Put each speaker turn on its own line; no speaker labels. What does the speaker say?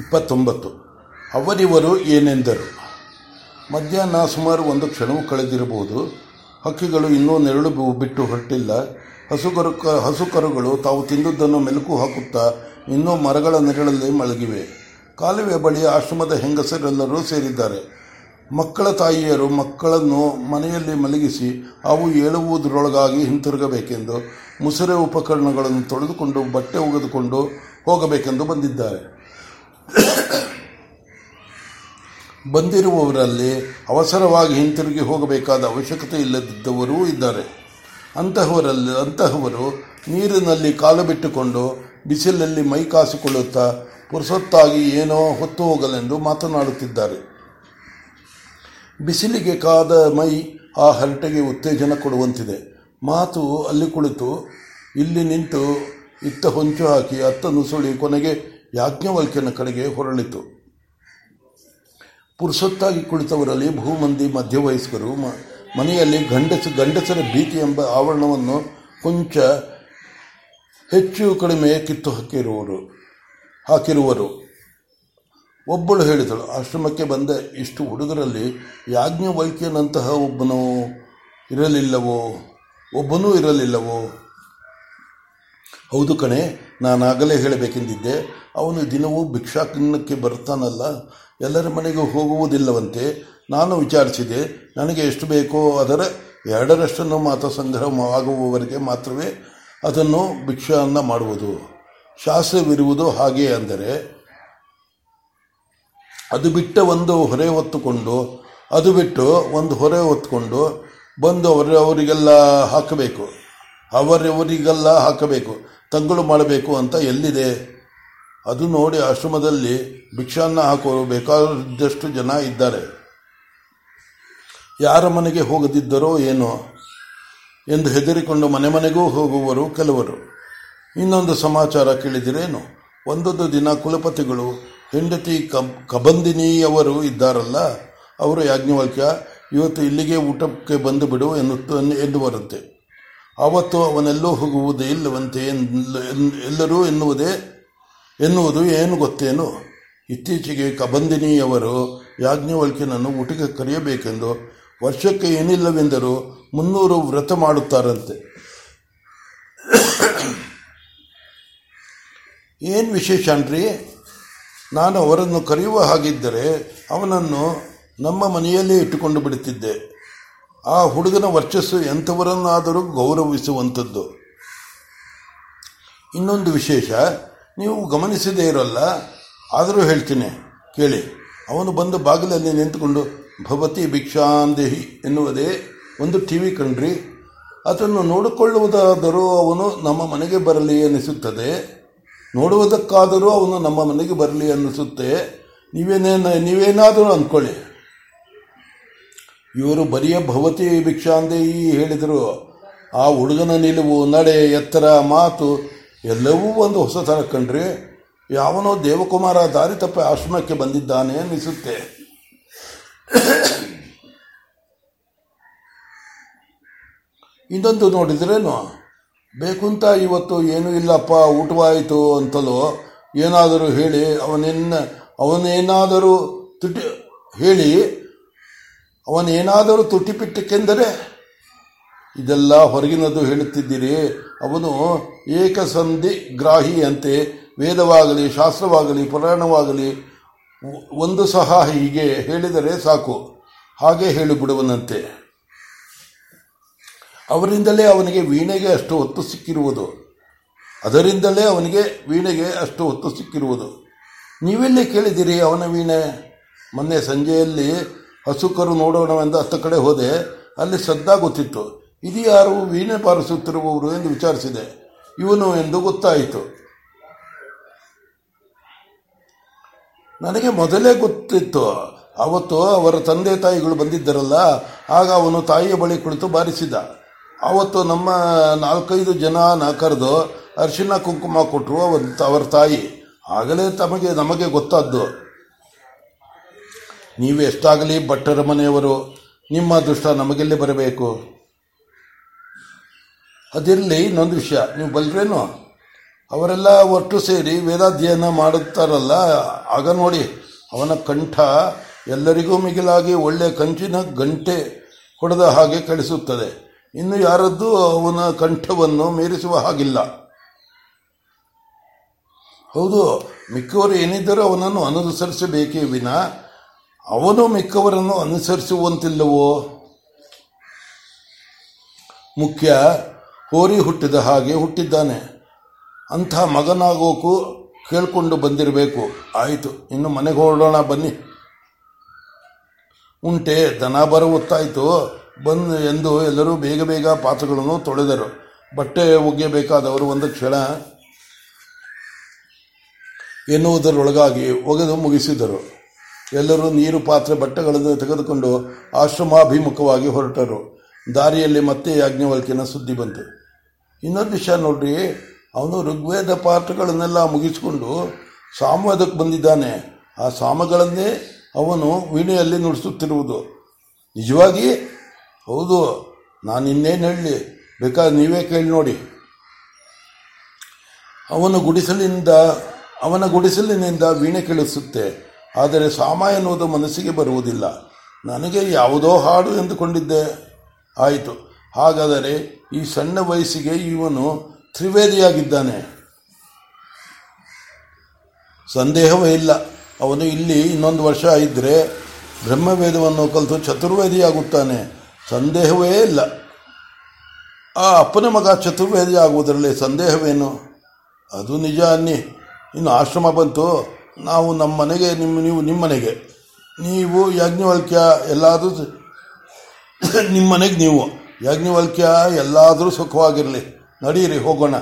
ಇಪ್ಪತ್ತೊಂಬತ್ತು. ಅವರಿವರು ಏನೆಂದರು? ಮಧ್ಯಾಹ್ನ ಸುಮಾರು ಒಂದು ಕ್ಷಣವೂ ಕಳೆದಿರಬಹುದು. ಹಕ್ಕಿಗಳು ಇನ್ನೂ ನೆರಳು ಬಿಟ್ಟು ಹೊರಟಿಲ್ಲ. ಹಸುಕರು ಹಸುಕರುಗಳು ತಾವು ತಿಂದದ್ದನ್ನು ಮೆಲುಕು ಹಾಕುತ್ತಾ ಇನ್ನೂ ಮರಗಳ ನೆರಳಲ್ಲಿ ಮಲಗಿವೆ. ಕಾಲುವೆ ಬಳಿ ಆಶ್ರಮದ ಹೆಂಗಸರೆಲ್ಲರೂ ಸೇರಿದ್ದಾರೆ. ಮಕ್ಕಳ ತಾಯಿಯರು ಮಕ್ಕಳನ್ನು ಮನೆಯಲ್ಲಿ ಮಲಗಿಸಿ ಅವು ಏಳುವುದರೊಳಗಾಗಿ ಹಿಂತಿರುಗಬೇಕೆಂದು, ಮುಸುರೆ ಉಪಕರಣಗಳನ್ನು ತೊಳೆದುಕೊಂಡು ಬಟ್ಟೆ ಒಗೆದುಕೊಂಡು ಹೋಗಬೇಕೆಂದು ಬಂದಿದ್ದಾರೆ. ಬಂದಿರುವವರಲ್ಲಿ ಅವಸರವಾಗಿ ಹಿಂತಿರುಗಿ ಹೋಗಬೇಕಾದ ಅವಶ್ಯಕತೆ ಇಲ್ಲದಿದ್ದವರೂ ಇದ್ದಾರೆ. ಅಂತಹವರಲ್ಲಿ ಅಂತಹವರು ನೀರಿನಲ್ಲಿ ಕಾಲು ಬಿಟ್ಟುಕೊಂಡು ಬಿಸಿಲಲ್ಲಿ ಮೈ ಕಾಸಿಕೊಳ್ಳುತ್ತಾ ಪುರುಸೊತ್ತಾಗಿ ಏನೋ ಹೊತ್ತು ಹೋಗಲೆಂದು ಮಾತನಾಡುತ್ತಿದ್ದಾರೆ. ಬಿಸಿಲಿಗೆ ಕಾದ ಮೈ ಆ ಹರಟೆಗೆ ಉತ್ತೇಜನ ಕೊಡುವಂತಿದೆ. ಮಾತು ಅಲ್ಲಿ ಕುಳಿತು ಇಲ್ಲಿ ನಿಂತು ಇತ್ತ ಹೊಂಚು ಹಾಕಿ ಅತ್ತ ನುಸುಳಿ ಕೊನೆಗೆ ಯಾಜ್ಞವಲ್ಕ್ಯನ ಕಡೆಗೆ ಹೊರಳಿತು. ಪುರುಸೊತ್ತಾಗಿ ಕುಳಿತವರಲ್ಲಿ ಭೂಮಂದಿ ಮಧ್ಯವಯಸ್ಕರು ಮ- ಮನೆಯಲ್ಲಿ ಗಂಡಸು, ಗಂಡಸರ ಭೀತಿ ಎಂಬ ಆವರಣವನ್ನು ಕೊಂಚ ಹೆಚ್ಚು ಕಡಿಮೆ ಕಿತ್ತು ಹಾಕಿರುವರು ಹಾಕಿರುವರು. ಒಬ್ಬಳು ಹೇಳಿದಳು, ಆಶ್ರಮಕ್ಕೆ ಬಂದ ಇಷ್ಟು ಹುಡುಗರಲ್ಲಿ ಯಾಜ್ಞವಲ್ಕ್ಯನಂತಹ ಒಬ್ಬನು ಇರಲಿಲ್ಲವೋ, ಒಬ್ಬನೂ ಇರಲಿಲ್ಲವೋ? ಹೌದು ಕಣೆ ನಾನಾಗಲೇ ಹೇಳಬೇಕೆಂದಿದ್ದೆ, ಅವನು ದಿನವೂ ಭಿಕ್ಷಾಟನಕ್ಕೆ ಬರ್ತಾನಲ್ಲ, ಎಲ್ಲರ ಮನೆಗೂ ಹೋಗುವುದಿಲ್ಲವಂತೆ ನಾನು ವಿಚಾರಿಸಿದೆ, ನನಗೆ ಎಷ್ಟು ಬೇಕೋ ಅದರ ಎರಡರಷ್ಟನ್ನು ಮಾತ್ರ ಸಂಗ್ರಹವಾಗುವವರೆಗೆ ಮಾತ್ರವೇ ಅದನ್ನು ಭಿಕ್ಷಾನ್ನ ಮಾಡುವುದು. ಶಾಸ್ತ್ರವಿರುವುದು ಹಾಗೆ ಅಂದರೆ, ಅದು ಬಿಟ್ಟ ಒಂದು ಹೊರೆ ಹೊತ್ತುಕೊಂಡು, ಅದು ಬಿಟ್ಟು ಒಂದು ಹೊರೆ ಹೊತ್ತುಕೊಂಡು ಬಂದು ಅವರವರಿಗೆಲ್ಲ ಹಾಕಬೇಕು ಅವರವರಿಗೆಲ್ಲ ಹಾಕಬೇಕು. ತಂಗಳು ಮಾಡಬೇಕು ಅಂತ ಎಲ್ಲಿದೆ? ಅದು ನೋಡಿ ಆಶ್ರಮದಲ್ಲಿ ಭಿಕ್ಷಾನ್ನ ಹಾಕೋರು ಬೇಕಾದಷ್ಟು ಜನ ಇದ್ದಾರೆ. ಯಾರ ಮನೆಗೆ ಹೋಗದಿದ್ದರೋ ಏನೋ ಎಂದು ಹೆದರಿಕೊಂಡು ಮನೆ ಮನೆಗೂ ಹೋಗುವರು ಕೆಲವರು. ಇನ್ನೊಂದು ಸಮಾಚಾರ ಕೇಳಿದಿರೇನು? ಒಂದೊಂದು ದಿನ ಕುಲಪತಿಗಳು, ಹೆಂಡತಿ ಕಬ್, ಕಬಂದಿನಿಯವರು ಇದ್ದಾರಲ್ಲ, ಅವರು ಯಾಜ್ಞವಲ್ಕ್ಯ, ಇವತ್ತು ಇಲ್ಲಿಗೆ ಊಟಕ್ಕೆ ಬಂದು ಬಿಡು ಎನ್ನುತ್ತ, ಎನ್ನುವರಂತೆ. ಆವತ್ತು ಅವನೆಲ್ಲೋ ಹೋಗುವುದೇ ಇಲ್ಲವಂತೆ ಎಲ್ಲರೂ ಎನ್ನುವುದೇ ಎನ್ನುವುದು ಏನು ಗೊತ್ತೇನು? ಇತ್ತೀಚೆಗೆ ಕಬಂದಿನಿಯವರು ಯಾಜ್ಞವಲ್ಕಿನನ್ನು ಊಟಕ್ಕೆ ಕರೆಯಬೇಕೆಂದು ವರ್ಷಕ್ಕೆ ಏನಿಲ್ಲವೆಂದರೂ ಮುನ್ನೂರು ವ್ರತ ಮಾಡುತ್ತಾರಂತೆ. ಏನು ವಿಶೇಷ ಅನ್ರಿ? ನಾನು ಅವರನ್ನು ಕರೆಯುವ ಹಾಗಿದ್ದರೆ ಅವನನ್ನು ನಮ್ಮ ಮನೆಯಲ್ಲೇ ಇಟ್ಟುಕೊಂಡು ಬಿಡುತ್ತಿದ್ದೆ. ಆ ಹುಡುಗನ ವರ್ಚಸ್ಸು ಎಂಥವರನ್ನಾದರೂ ಗೌರವಿಸುವಂಥದ್ದು. ಇನ್ನೊಂದು ವಿಶೇಷ, ನೀವು ಗಮನಿಸದೇ ಇರೋಲ್ಲ, ಆದರೂ ಹೇಳ್ತೀನಿ, ಕೇಳಿ. ಅವನು ಬಂದು ಬಾಗಿಲಲ್ಲಿ ನಿಂತುಕೊಂಡು, ಭವತಿ ಭಿಕ್ಷಾಂದೇಹಿ ಎನ್ನುವುದೇ ಒಂದು ಟಿ ವಿ ಕಣ್ರಿ ಅದನ್ನು ನೋಡಿಕೊಳ್ಳುವುದಾದರೂ ಅವನು ನಮ್ಮ ಮನೆಗೆ ಬರಲಿ ಅನಿಸುತ್ತದೆ ನೋಡುವುದಕ್ಕಾದರೂ ಅವನು ನಮ್ಮ ಮನೆಗೆ ಬರಲಿ ಅನ್ನಿಸುತ್ತೆ ನೀವೇನೇ, ನೀವೇನಾದರೂ ಅಂದ್ಕೊಳ್ಳಿ. ಇವರು ಬರಿಯ ಭವತಿ ಈ ಹೇಳಿದರು. ಆ ಹುಡುಗನ ನಿಲುವು, ನಡೆ, ಎತ್ತರ, ಮಾತು ಎಲ್ಲವೂ ಒಂದು ಹೊಸ ಥರ ಕಂಡ್ರಿ ಯಾವನೋ ದೇವಕುಮಾರ ದಾರಿ ತಪ್ಪಿ ಆಶ್ರಮಕ್ಕೆ ಬಂದಿದ್ದಾನೆ ಅನ್ನಿಸುತ್ತೆ. ಇನ್ನೊಂದು ನೋಡಿದ್ರೇನು? ಬೇಕುಂತ ಇವತ್ತು ಏನೂ ಇಲ್ಲಪ್ಪ, ಊಟವಾಯಿತು ಅಂತಲೋ ಏನಾದರೂ ಹೇಳಿ ಅವನೇನ ಅವನೇನಾದರೂ ತುಟಿ ಹೇಳಿ ಅವನೇನಾದರೂ ತುಟಿಪಿಟ್ಟಕ್ಕೆಂದರೆ ಇದೆಲ್ಲ ಹೊರಗಿನದು ಹೇಳುತ್ತಿದ್ದೀರಿ. ಅವನು ಏಕಸಂಧಿ ಗ್ರಾಹಿಯಂತೆ ವೇದವಾಗಲಿ, ಶಾಸ್ತ್ರವಾಗಲಿ, ಪುರಾಣವಾಗಲಿ, ಒಂದು ಸಹ ಹೀಗೆ ಹೇಳಿದರೆ ಸಾಕು. ಹಾಗೆ ಹೇಳಿಬಿಡುವನಂತೆ. ಅವರಿಂದಲೇ ಅವನಿಗೆ ವೀಣೆಗೆ ಅಷ್ಟು ಹೊತ್ತು ಸಿಕ್ಕಿರುವುದು. ಅದರಿಂದಲೇ ಅವನಿಗೆ ವೀಣೆಗೆ ಅಷ್ಟು ಹೊತ್ತು ಸಿಕ್ಕಿರುವುದು. ನೀವೆಲ್ಲೇ ಕೇಳಿದಿರಿ ಅವನ ವೀಣೆ? ಮೊನ್ನೆ ಸಂಜೆಯಲ್ಲಿ ಹಸುಕರು ನೋಡೋಣವೆಂದು ಹತ್ತ ಕಡೆ ಹೋದೆ, ಅಲ್ಲಿ ಸದ್ದಾ ಗೊತ್ತಿತ್ತು. ಇದು ಯಾರು? ವೀಣೆ ಬಾರಿಸುತ್ತಿರುವವರು ಎಂದು ವಿಚಾರಿಸಿದೆ. ಇವನು ಎಂದು ಗೊತ್ತಾಯಿತು. ನನಗೆ ಮೊದಲೇ ಗೊತ್ತಿತ್ತು. ಅವತ್ತು ಅವರ ತಂದೆ ತಾಯಿಗಳು ಬಂದಿದ್ದರಲ್ಲ, ಆಗ ಅವನು ತಾಯಿಯ ಬಳಿ ಕುಳಿತು ಬಾರಿಸಿದ. ಅವತ್ತು ನಮ್ಮ ನಾಲ್ಕೈದು ಜನ ಕರೆದು ಅರಿಶಿನ ಕುಂಕುಮ ಕೊಟ್ಟರು ಅವರ ಅವರ ತಾಯಿ. ಆಗಲೇ ತಮಗೆ, ನಮಗೆ ಗೊತ್ತಾದ್ದು. ನೀವು ಎಷ್ಟಾಗಲಿ ಭಟ್ಟರ ಮನೆಯವರು, ನಿಮ್ಮ ಅದೃಷ್ಟ ನಮಗೆಲ್ಲಿ ಬರಬೇಕು? ಅದಿರಲಿ ಇನ್ನೊಂದು ವಿಷಯ, ನೀವು ಬಲ್ರೇನು? ಅವರೆಲ್ಲ ಒಟ್ಟು ಸೇರಿ ವೇದಾಧ್ಯಯನ ಮಾಡುತ್ತಾರಲ್ಲ, ಆಗ ನೋಡಿ, ಅವನ ಕಂಠ ಎಲ್ಲರಿಗೂ ಮಿಗಿಲಾಗಿ ಒಳ್ಳೆಯ ಕಂಚಿನ ಗಂಟೆ ಹೊಡೆದ ಹಾಗೆ ಕಳಿಸುತ್ತದೆ. ಇನ್ನು ಯಾರದ್ದು ಅವನ ಕಂಠವನ್ನು ಮೀರಿಸುವ ಹಾಗಿಲ್ಲ. ಹೌದು, ಮಿಕ್ಕವರು ಏನಿದ್ದರೂ ಅವನನ್ನು ಅನುಸರಿಸಬೇಕೇ ವಿನ ಅವನು ಮಿಕ್ಕವರನ್ನು ಅನುಸರಿಸುವಂತಿಲ್ಲವೋ? ಮುಖ್ಯ, ಹೋರಿ ಹುಟ್ಟಿದ ಹಾಗೆ ಹುಟ್ಟಿದ್ದಾನೆ. ಅಂಥ ಮಗನಾಗೋಕು ಕೇಳಿಕೊಂಡು ಬಂದಿರಬೇಕು. ಆಯಿತು, ಇನ್ನು ಮನೆಗೆ ಹೊರಡೋಣ, ಬನ್ನಿ. ಉಂಟೆ, ದನ ಬರ ಹೊತ್ತಾಯಿತು ಬಂದು ಎಂದು ಎಲ್ಲರೂ ಬೇಗ ಬೇಗ ಪಾತ್ರಗಳನ್ನು ತೊಳೆದರು. ಬಟ್ಟೆ ಒಗೆಯಬೇಕಾದವರು ಒಂದು ಕ್ಷಣ ಎನ್ನುವುದರೊಳಗಾಗಿ ಒಗೆದು ಮುಗಿಸಿದರು. ಎಲ್ಲರೂ ನೀರು ಪಾತ್ರೆ ಬಟ್ಟೆಗಳನ್ನು ತೆಗೆದುಕೊಂಡು ಆಶ್ರಮಾಭಿಮುಖವಾಗಿ ಹೊರಟರು. ದಾರಿಯಲ್ಲಿ ಮತ್ತೆ ಯಾಜ್ಞವಲ್ಕಿನ ಸುದ್ದಿ ಬಂತು. ಇನ್ನೊಂದು ವಿಷಯ ನೋಡ್ರಿ, ಅವನು ಋಗ್ವೇದ ಪಾಠಗಳನ್ನೆಲ್ಲ ಮುಗಿಸಿಕೊಂಡು ಸಾಮ್ವೇದಕ್ಕೆ ಬಂದಿದ್ದಾನೆ. ಆ ಸಾಮಗಳನ್ನೇ ಅವನು ವೀಣೆಯಲ್ಲಿ ನುಡಿಸುತ್ತಿರುವುದು. ನಿಜವಾಗಿ? ಹೌದು, ನಾನು ಇನ್ನೇನು ಹೇಳಲಿ, ಬೇಕಾದ್ರೆ ನೀವೇ ಕೇಳಿ ನೋಡಿ. ಅವನ ಗುಡಿಸಲಿನಿಂದ ಅವನ ಗುಡಿಸಲಿನಿಂದ ವೀಣೆ ಕೇಳಿಸುತ್ತೆ. ಆದರೆ ಸಾಮ ಎನ್ನುವುದು ಮನಸ್ಸಿಗೆ ಬರುವುದಿಲ್ಲ. ನನಗೆ ಯಾವುದೋ ಹಾಡು ಎಂದುಕೊಂಡಿದ್ದೆ. ಆಯಿತು. ಹಾಗಾದರೆ ಈ ಸಣ್ಣ ವಯಸ್ಸಿಗೆ ಇವನು ತ್ರಿವೇದಿಯಾಗಿದ್ದಾನೆ. ಸಂದೇಹವೇ ಇಲ್ಲ. ಅವನು ಇಲ್ಲಿ ಇನ್ನೊಂದು ವರ್ಷ ಇದ್ದರೆ ಬ್ರಹ್ಮವೇದವನ್ನು ಕಲಿತು ಚತುರ್ವೇದಿಯಾಗುತ್ತಾನೆ. ಸಂದೇಹವೇ ಇಲ್ಲ. ಆ ಅಪ್ಪನ ಮಗ ಚತುರ್ವೇದಿ ಆಗುವುದರಲ್ಲಿ ಸಂದೇಹವೇನು? ಅದು ನಿಜ ಅನ್ನಿ. ಇನ್ನು ಆಶ್ರಮ ಬಂತು. ನಾವು ನಮ್ಮ ಮನೆಗೆ, ನಿಮ್ಮ ನೀವು ನಿಮ್ಮ ಮನೆಗೆ. ನೀವು ಯಾಜ್ಞವಲ್ಕ್ಯ ಎಲ್ಲಾದರೂ ನಿಮ್ಮ ಮನೆಗೆ ನೀವು. ಯಾಜ್ಞವಲ್ಕ್ಯ ಎಲ್ಲಾದರೂ ಸುಖವಾಗಿರಲಿ. ನಡೀರಿ, ಹೋಗೋಣ.